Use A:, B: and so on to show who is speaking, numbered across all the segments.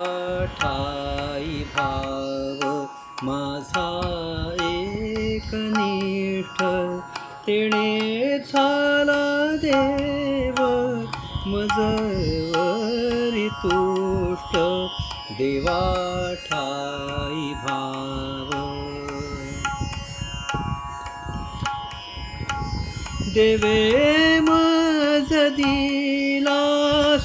A: ठाई भाव माझा एकनिष्ठ तेणे झाला देव मजवरी तुष्ट देवा ठाई भाव. देवे मजदी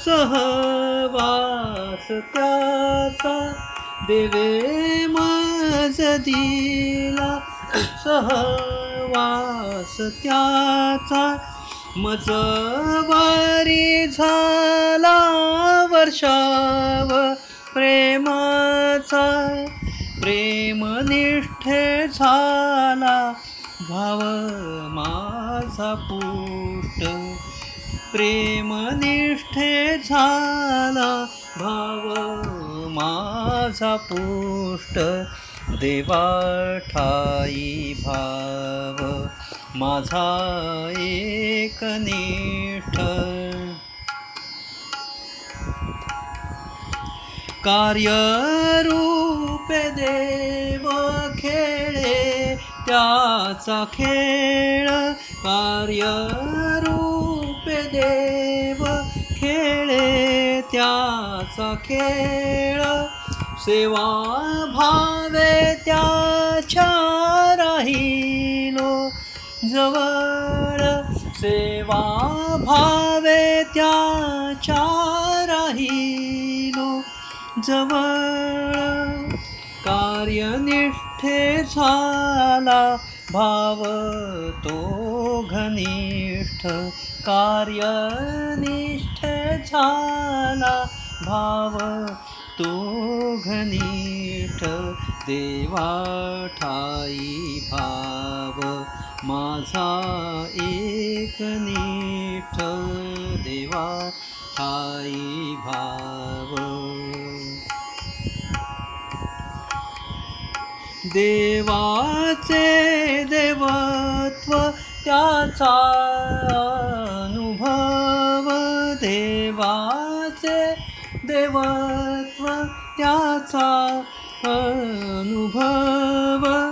A: सहवास त्याचा देवे मज दिला सहवास त्याचा मजवारी झाला वर्षाव प्रेमाचा प्रेमनिष्ठे झाला भाव माझा पुष्ट प्रेमनिष्ठे झाला भाव माझा पुष्ट देवा ठाई भाव माझा एकनिष्ठ कार्यरूपे देव खेळे त्याचा खेळ कार्यरूप देव खेळे त्याचा खेळ. सेवा भावे त्याच्या राहिलो जवळ सेवा भावे त्याच्या राहिलो जवळ कार्यनिष्ठे झाला. भाव तो घनिष्ठ कार्यनिष्ठ झाला. भाव तो घनिष्ठ देवा ठाई भाव. माझा एकनिष्ठ देवा ठाई भाव. देवाचे देवत्व त्याचा अनुभव. देवाचे देवत्व त्याचा अनुभव.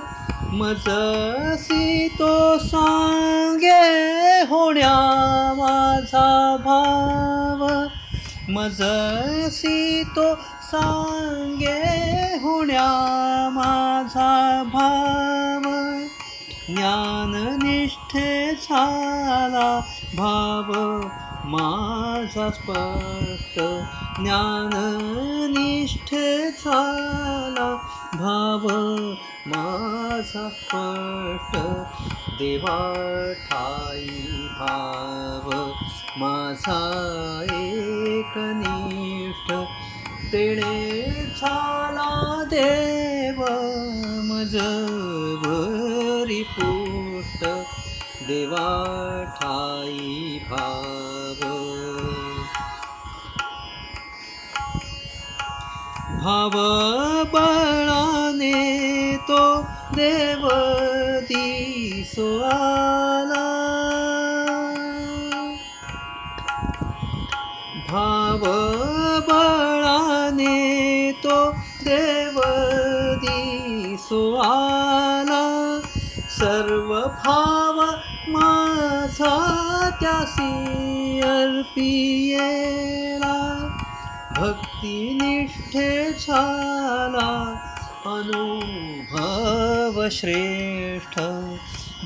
A: मजसी तो सांगे होण्या माझा भाव. मजसी तो सांगे होण्या माझा भाव. ज्ञाननिष्ठे झाला भाव. माझा स्पष्ट ज्ञाननिष्ठे झाला भाव. माझा स्पष्ट देवा ठाई भाव. माझा एकनिष्ठ तेणे झाला देव मजवरी पोट देवा ठाई भाव. भाव बळाने तो देव दिसो आला. भाव बळाने तो देव दिसो आला। सर्व भाव माझा त्यासी अर्पियेला भक्तिनिष्ठे झाला अनुभव श्रेष्ठ।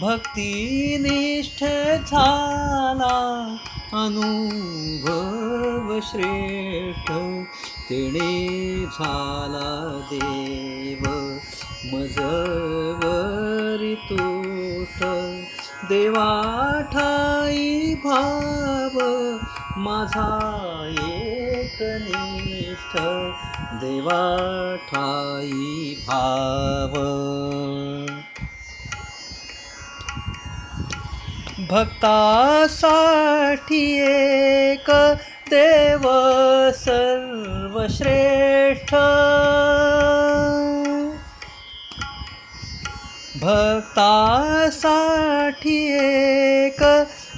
A: भक्तिनिष्ठे झाला अनुभव श्रेष्ठ। तेणे झाला देव मजवरी तूट. देवा ठाई भाव माझा एकनिष्ठ देवा ठाई भाव. भक्तासाठी एक देव श्रेष्ठ। भक्तासाठी एक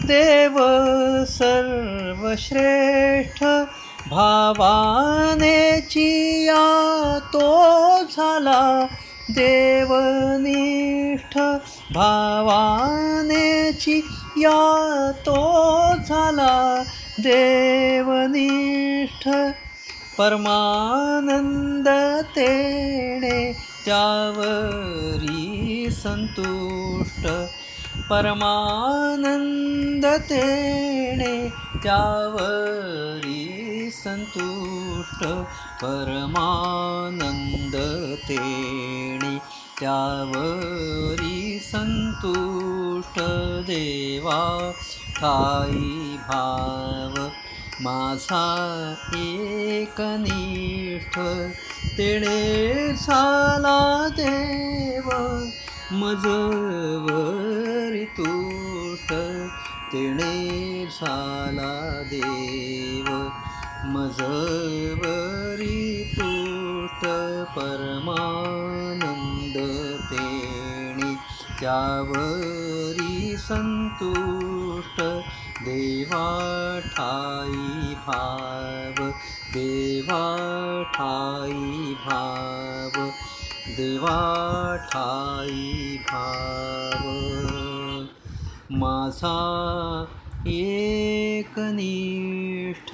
A: देव सर्वश्रेष्ठ। भावानेची या तो झाला देवनिष्ठ। भावानेची या तो झाला देवनिष्ठ। परमानन्दतेणे च्यावरि सन्तुष्ट। परमानन्दतेणे च्यावरि सन्तुष्ट। परमानन्दतेणे त्यावरी सन्तुष्ट। देवा कायि भाव माझा एकनिष्ठ तेणे साला देव मजवरी तुष्ट तेणे साला देव मजवरी तुष्ट परमानंद तेणे त्यावरी संतुष्ट देवा ठाई भाव देवा ठाई भाव देवा ठाई भाव। माझा एकनिष्ठ